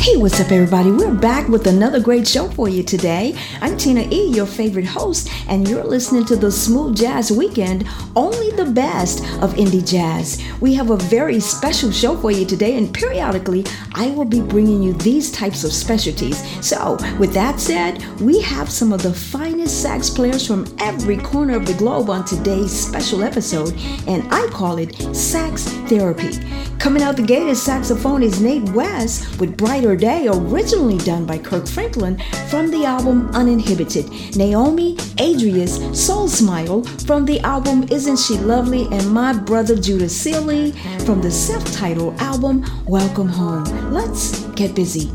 Hey, what's up, everybody? We're back with another great show for you today. I'm Tina E., your favorite host, and you're listening to the Smooth Jazz Weekend, only the best of indie jazz. We have a very special show for you today, and periodically I will be bringing you these types of specialties. So, with that said, we have some of the finest sax players from every corner of the globe on today's special episode, and I call it Sax Therapy. Coming out the gate as saxophone is Nate West with Brighter Day, originally done by Kirk Franklin from the album Uninhibited. Naomi Adriaanz Soul Smile from the album Isn't She Lovely? and my brother Judah Sealy from the self titled album Welcome Home. Let's get busy.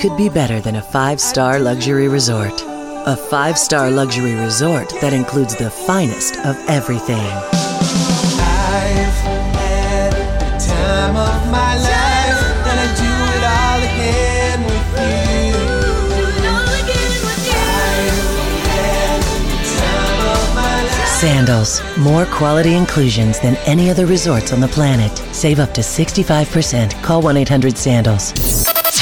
What could be better than a five star luxury resort? A five star luxury resort that includes the finest of everything. I've had the time of my life, and I do it all again with you. Sandals, more quality inclusions than any other resorts on the planet. Save up to 65%. Call 1 800 Sandals.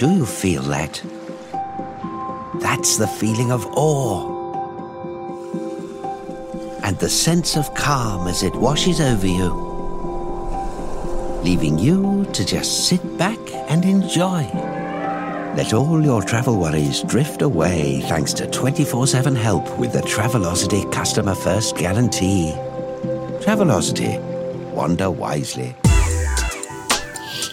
Let. That's the feeling of awe. And the sense of calm as it washes over you, leaving you to just sit back and enjoy. Let all your travel worries drift away thanks to 24 7 help with the Travelocity Customer First Guarantee. Travelocity. Wander wisely.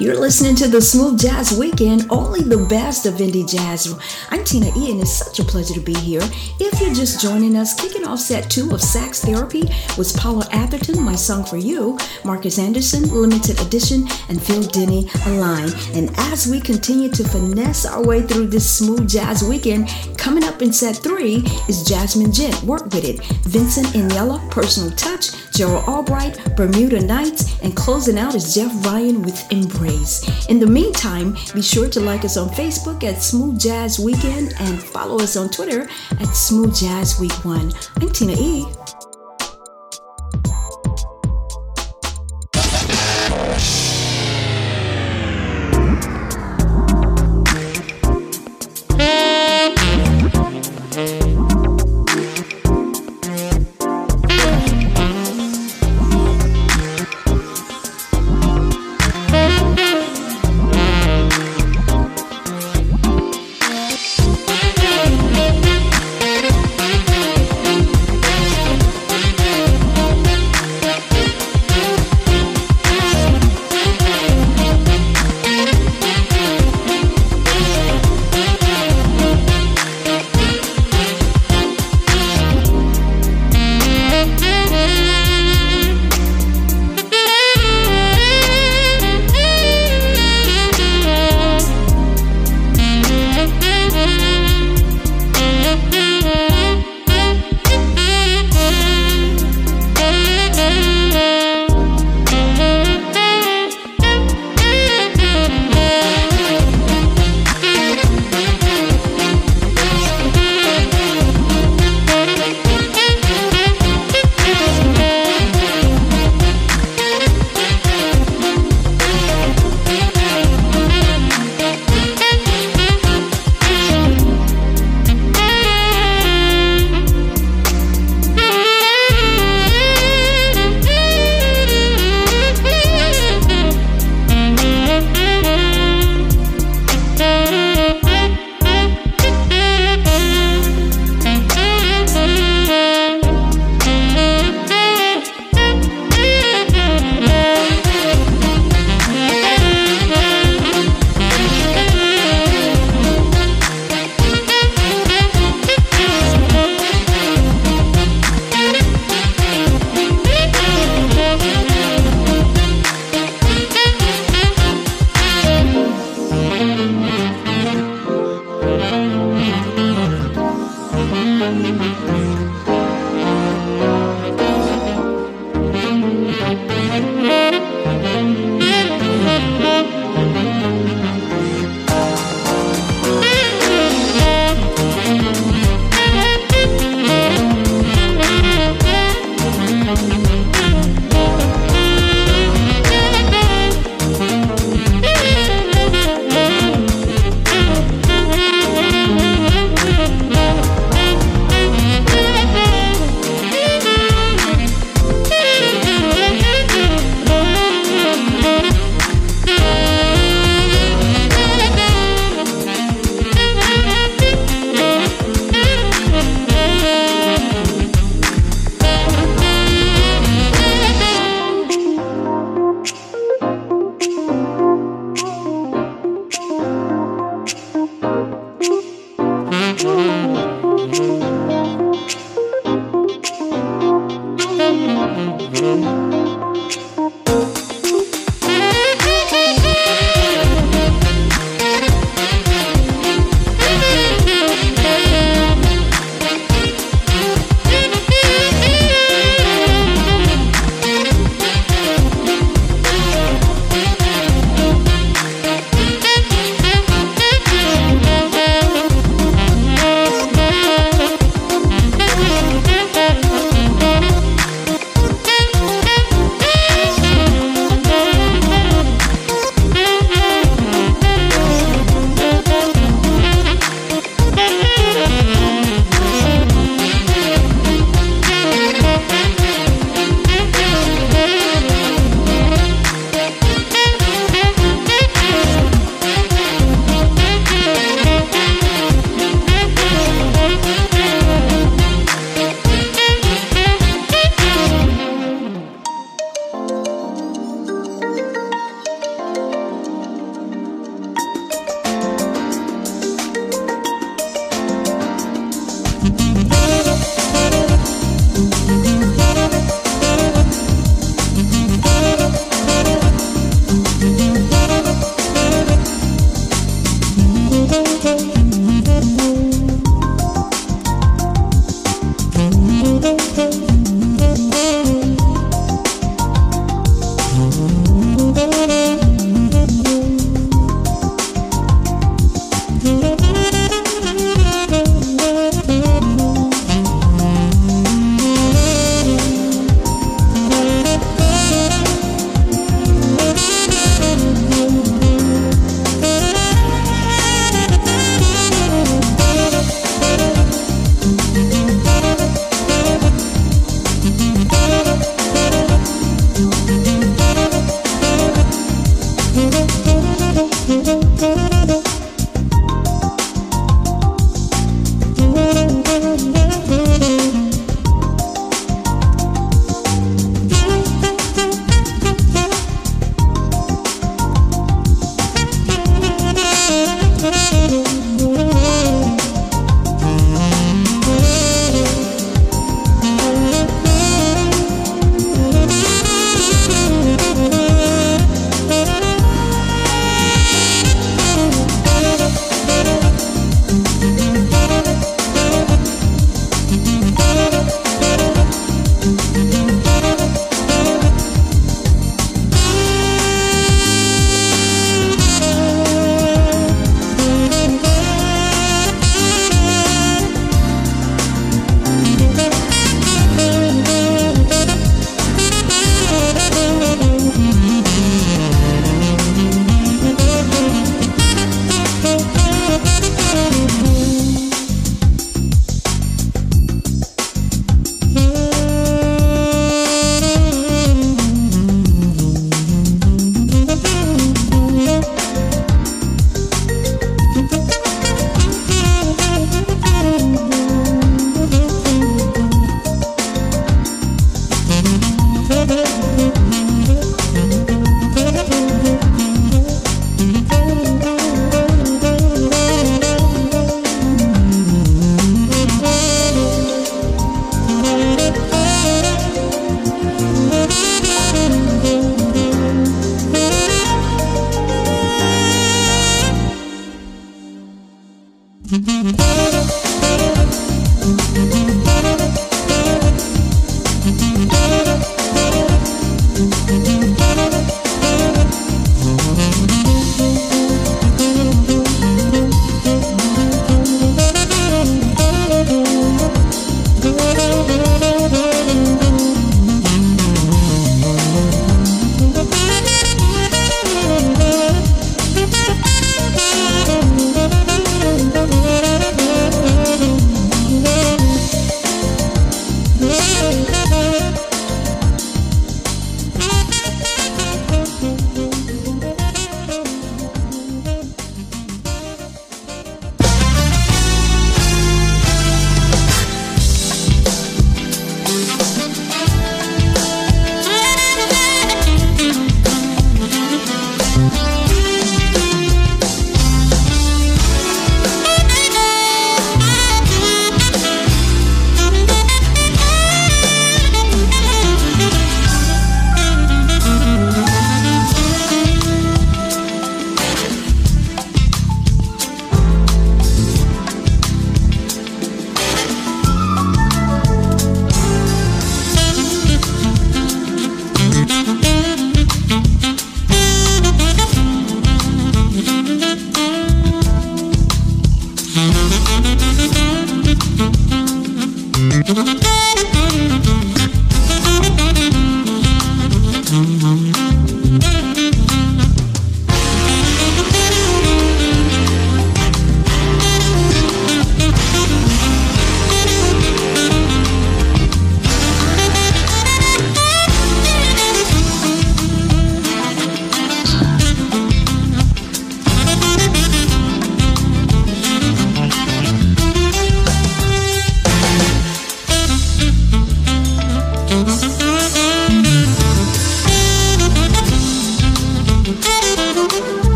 You're listening to the Smooth Jazz Weekend, only the best of indie jazz. I'm Tina and it's such a pleasure to be here. If you're just joining us, kicking off set two of Sax Therapy was Paula Atherton, My Song for You, Marcus Anderson, Limited Edition, and Phil Denny, Align. And as we continue to finesse our way through this Smooth Jazz Weekend, coming up in set three is Jazmin Ghent, Work With It, Vincent Ingala, Personal Touch, Gerald Albright, Bermuda Nights, and closing out is Jeff Ryan with Embrace. In the meantime, be sure to like us on Facebook at Smooth Jazz Weekend and follow us on Twitter at Smooth Jazz Week One. I'm Tina E.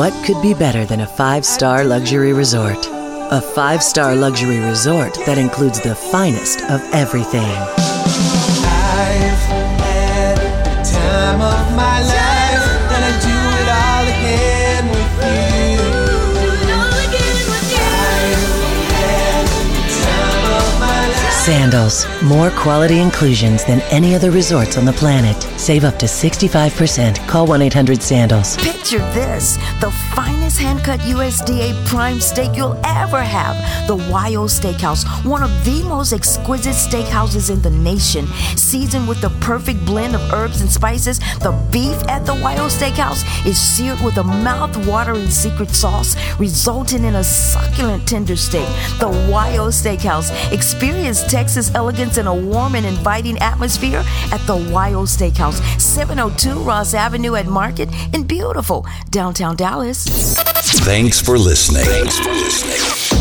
What could be better than a five star luxury resort? A five star luxury resort that includes the finest of everything. Sandals, more quality inclusions than any other resorts on the planet. Save up to 65%. Call 1 800 Sandals. Picture this the finest hand cut USDA prime steak you'll ever have. The YO Steakhouse, one of the most exquisite steakhouses in the nation. Seasoned with the perfect blend of herbs and spices, the beef at the YO Steakhouse is seared with a mouth watering secret sauce, resulting in a succulent tender steak. The YO Steakhouse. Experience Texas elegance in a warm and inviting atmosphere at the YO Steakhouse, 702 Ross Avenue at Market in beautiful downtown Dallas. Thanks for listening. Thanks for listening.